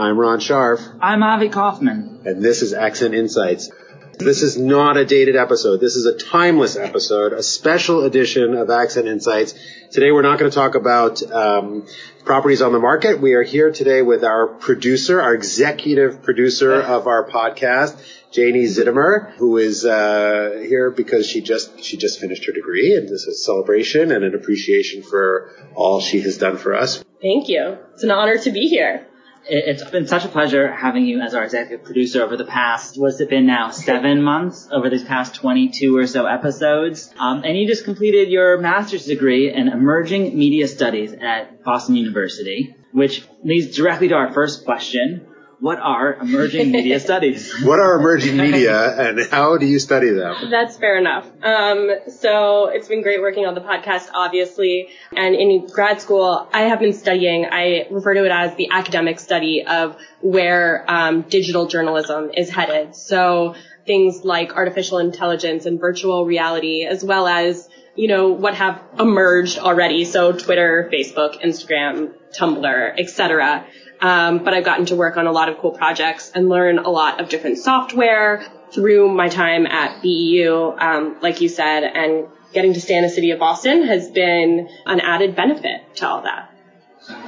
I'm Ron Scharf, I'm Avi Kaufman. and this is Accent Insights. This is not a dated episode. This is a timeless episode, a special edition of Accent Insights. Today we're not going to talk about um, properties on the market. We are here today with our producer, our executive producer of our podcast, Janie Zittimer, who is uh, here because she just she just finished her degree, and this is a celebration and an appreciation for all she has done for us. Thank you. It's an honor to be here. It- It's been such a pleasure having you as our executive producer over the past, what's it been now, seven months? Over these past 22 or so episodes. Um, and you just completed your master's degree in emerging media studies at Boston University, which leads directly to our first question. What are emerging media studies? What are emerging media, and how do you study them? That's fair enough. Um, so it's been great working on the podcast, obviously. And in grad school, I have been studying, I refer to it as the academic study of where um, digital journalism is headed. So things like artificial intelligence and virtual reality, as well as you know what have emerged already. So Twitter, Facebook, Instagram, Tumblr, etc. Um, but I've gotten to work on a lot of cool projects and learn a lot of different software through my time at BU, um, like you said, and getting to stay in the city of Boston has been an added benefit to all that.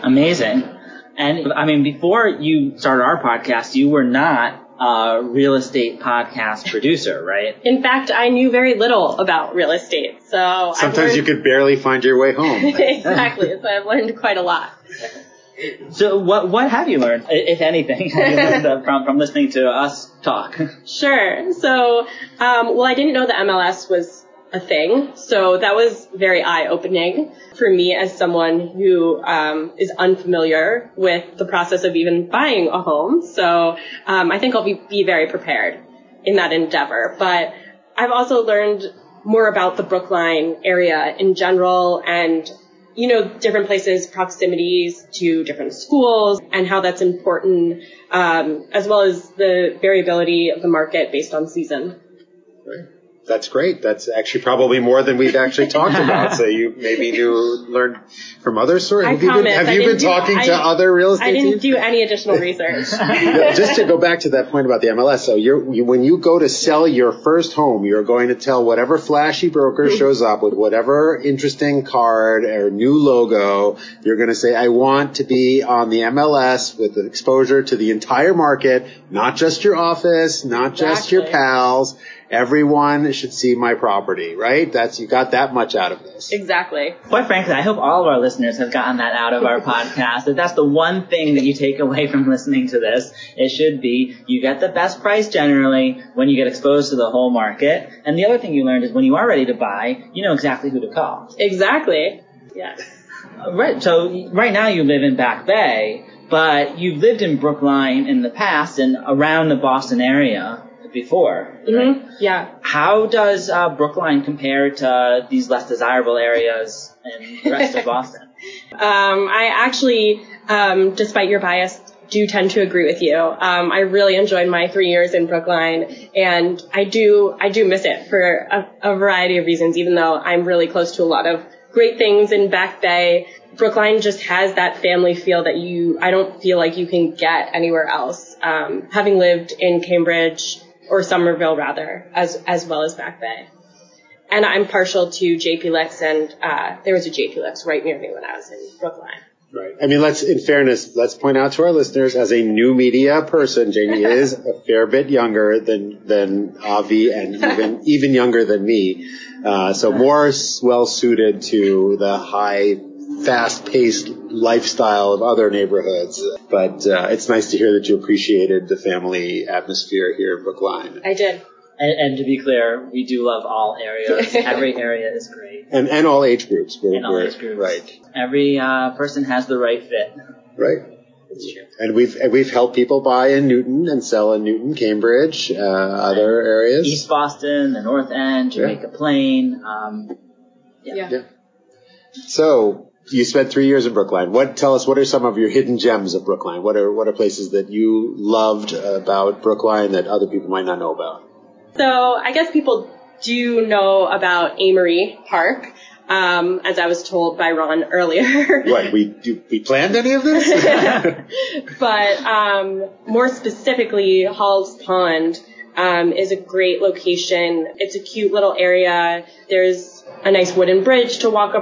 Amazing. And I mean, before you started our podcast, you were not a real estate podcast producer, right? In fact, I knew very little about real estate, so I've Sometimes you could barely find your way home. exactly. So I've learned quite a lot. So what what have you learned, if anything, from from listening to us talk? Sure. So, um, well, I didn't know the MLS was a thing, so that was very eye-opening for me as someone who um, is unfamiliar with the process of even buying a home. So, um, I think I'll be, be very prepared in that endeavor. But I've also learned more about the Brookline area in general and you know, different places, proximities to different schools and how that's important, um, as well as the variability of the market based on season. That's great. That's actually probably more than we've actually talked about. So you maybe knew, learned from other sources. Have you been, have you been do- talking I to other real estate I didn't teams? do any additional research. Just to go back to that point about the MLS, so you're, you, when you go to sell your first home, you're going to tell whatever flashy broker mm-hmm. shows up with whatever interesting card or new logo, you're going to say, I want to be on the MLS with exposure to the entire market, not just your office, not just your pals. Everyone should see my property, right? That's, you got that much out of this. exactly. Quite frankly, I hope all of our listeners have gotten that out of our podcast. If that's the one thing that you take away from listening to this, it should be you get the best price generally when you get exposed to the whole market. And the other thing you learned is when you are ready to buy, you know exactly who to call. Exactly. Yes. Uh, Right. So right now you live in Back Bay, but you've lived in Brookline in the past and around the Boston area before. right? hmm Yeah. How does uh, Brookline compare to these less desirable areas in the rest of Boston? Um, I actually, um, despite your bias, do tend to agree with you. Um, I really enjoyed my three years in Brookline, and I do, I do miss it for a, a variety of reasons. Even though I'm really close to a lot of great things in Back Bay, Brookline just has that family feel that you, I don't feel like you can get anywhere else. Um, having lived in Cambridge or Somerville rather, as as well as Back Bay. And I'm partial to JP Licks, and uh, there was a JP Licks right near me when I was in Brookline. Right. I mean, let's, in fairness, let's point out to our listeners, as a new media person, Janie is a fair bit younger than, than Avi and even, even younger than me. Uh, so more well suited to the high, fast paced lifestyle of other neighborhoods. But, uh, it's nice to hear that you appreciated the family atmosphere here in Brookline. I did. And, and to be clear, we do love all areas. Every area is great. And, and all age groups. We're, And all we're- age groups. Right. Every uh, person has the right fit. Right. It's true. And we've, and we've helped people buy in Newton and sell in Newton, Cambridge, uh, other areas. East Boston, the North End, Jamaica Plain. Um, Yeah. Yeah. So you spent three years in Brookline. What tell us? What are some of your hidden gems of Brookline? What are what are places that you loved about Brookline that other people might not know about? So I guess people do know about Amory Park. um, as I was told by Ron earlier. what we do, we planned any of this? but um, more specifically, Hall's Pond um, is a great location. It's a cute little area. There's a nice wooden bridge to walk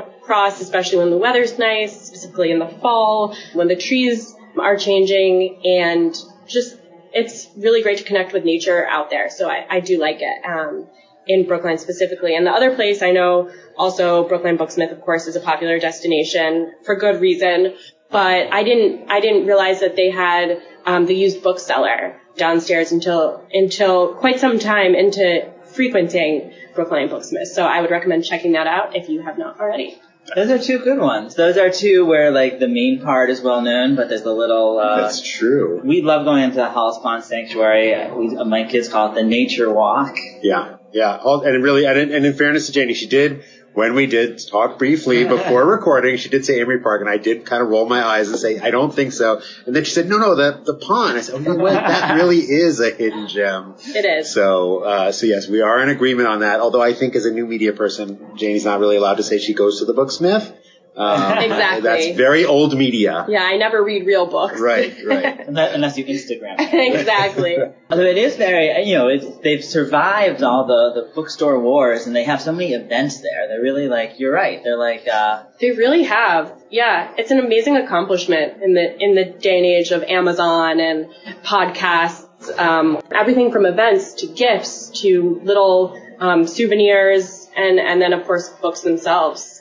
especially when the weather's nice, specifically in the fall, when the trees are changing, and just it's really great to connect with nature out there. So I, I do like it. Um, in Brookline specifically. And the other place I know also Brookline Booksmith, of course, is a popular destination for good reason. But I didn't, I didn't realize that they had um, the used bookseller downstairs until until quite some time into frequenting Brookline Booksmith. So I would recommend checking that out if you have not already. Those are two good ones. Those are two where like the main part is well known, but there's a little. Uh, That's true. We love going into the Halls Pond Sanctuary. We, my kids call it the Nature Walk. Yeah, yeah. And really, and in fairness to Janie, she did when we did talk briefly before recording, she did say Amory Park, and I did kind of roll my eyes and say, I don't think so. And then she said, no, no, the, the pond. I said, oh, you know what? That really is a hidden gem. It is. So, uh, so yes, we are in agreement on that. Although I think as a new media person, Janie's not really allowed to say she goes to the booksmith. Um, exactly. That's very old media. Yeah, I never read real books. Right, right. Unless you Instagram. exactly. Although it is very, you know, it, they've survived all the, the bookstore wars and they have so many events there. They're really like, you're right. They're like, uh, They really have. Yeah, it's an amazing accomplishment in the in the day and age of Amazon and podcasts. Um, everything from events to gifts to little um, souvenirs and and then of course books themselves.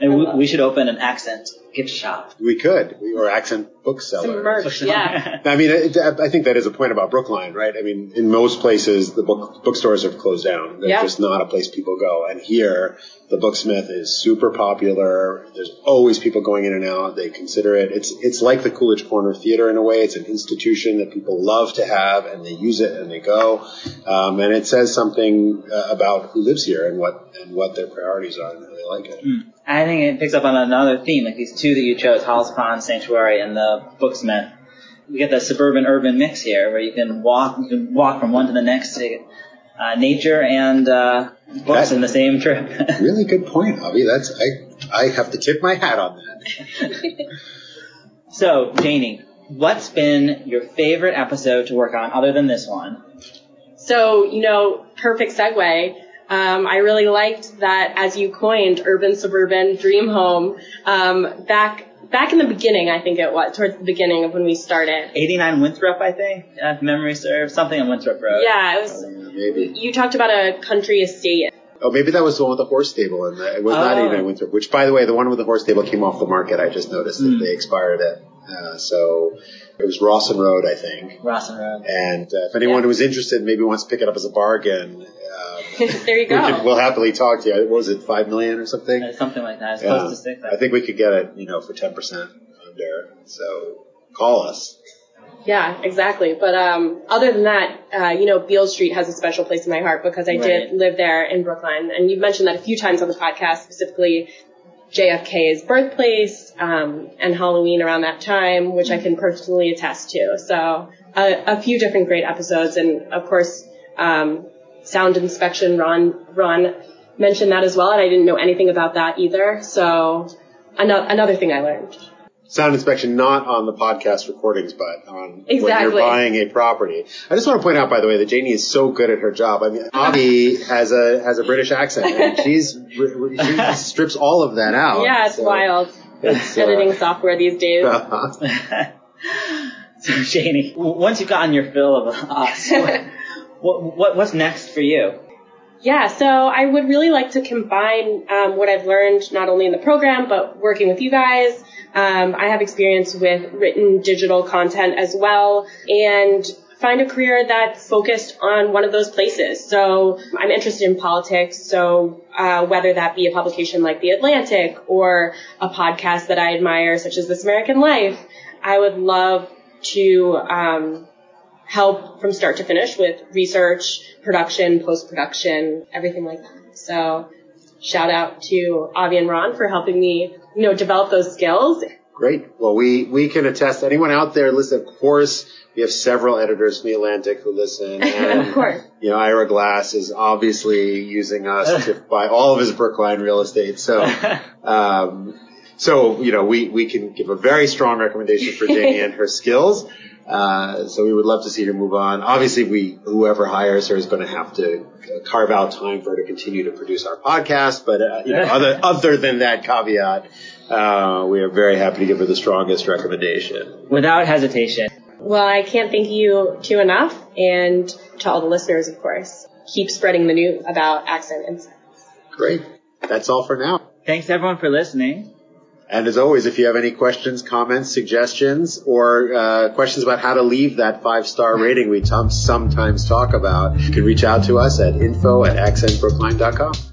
And we, we should open an accent gift shop. We could, we, or accent bookseller. Some merch, yeah. I mean, it, I think that is a point about Brookline, right? I mean, in most places, the book bookstores have closed down. They're Yeah. just not a place people go. And here, the Booksmith is super popular. There's always people going in and out. They consider it. It's it's like the Coolidge Corner Theater in a way. It's an institution that people love to have, and they use it and they go. Um, and it says something uh, about who lives here and what and what their priorities are and how they like it. I think it picks up on another theme, like these two that you chose, Halls Pond Sanctuary and the Booksmith. We get the suburban urban mix here, where you can walk, you can walk from one to the next to uh, nature and uh, books That- in the same trip. Really good point, Avi. That's I I have to tip my hat on that. so, Janie, what's been your favorite episode to work on other than this one? So, you know, perfect segue. Um, I really liked that, as you coined, urban, suburban, dream home. Um, back back in the beginning, I think it was towards the beginning of when we started. 89 Winthrop, I think, uh, if memory serves, something on Winthrop Road. Yeah, it was. Maybe. You talked about a country estate. Oh, maybe that was the one with the horse stable, and it was not Oh. even in Winthrop. Which, by the way, the one with the horse stable came off the market. I just noticed that they expired it. Uh, so it was Rawson Road, I think. Rawson Road. And uh, if anyone Yeah. was interested, maybe wants to pick it up as a bargain. Um, there you we could, go. we'll happily talk to you. What was it, five million or something? Uh, Something like that. It's Yeah. close to six. I think we could get it, you know, for ten percent under. So call us. Yeah, exactly. But um, other than that, uh, you know, Beals Street has a special place in my heart because I Right. did live there in Brookline, and you've mentioned that a few times on the podcast, specifically JFK's birthplace um, and Halloween around that time, which I can personally attest to. So a, a few different great episodes, and of course, um, sound inspection. Ron Ron mentioned that as well, and I didn't know anything about that either. So another another thing I learned. sound inspection not on the podcast recordings, but on when you're buying a property. I just want to point out, by the way, that Janie is so good at her job. I mean, Avi has a has a British accent, and she's she strips all of that out. Yeah, it's So- wild. It's, uh, Editing software these days. so, Janie, once you've gotten your fill of us, what, what, what's next for you? Yeah, so I would really like to combine um, what I've learned not only in the program but working with you guys. Um, I have experience with written digital content as well, and find a career that's focused on one of those places. So I'm interested in politics, so uh, whether that be a publication like The Atlantic or a podcast that I admire, such as This American Life, I would love to um, help from start to finish with research, production, post-production, everything like that. So shout out to Avi and Ron for helping me, you know, develop those skills. Great. Well, we, we can attest. Anyone out there listen, of course, we have several editors from the Atlantic who listen. And, of course. You know, Ira Glass is obviously using us to buy all of his Brookline real estate. So, um, so, you know, we, we can give a very strong recommendation for Jamie and her skills. Uh, so we would love to see her move on. Obviously, we whoever hires her is going to have to carve out time for her to continue to produce our podcast. But uh, you know, other other than that caveat, uh, we are very happy to give her the strongest recommendation. Without hesitation. Well, I can't thank you two enough, and to all the listeners, of course, keep spreading the news about accent insights. Great. That's all for now. Thanks everyone for listening. And as always, if you have any questions, comments, suggestions, or uh, questions about how to leave that five star rating we t- sometimes talk about, you can reach out to us at info at accentbrookline.com.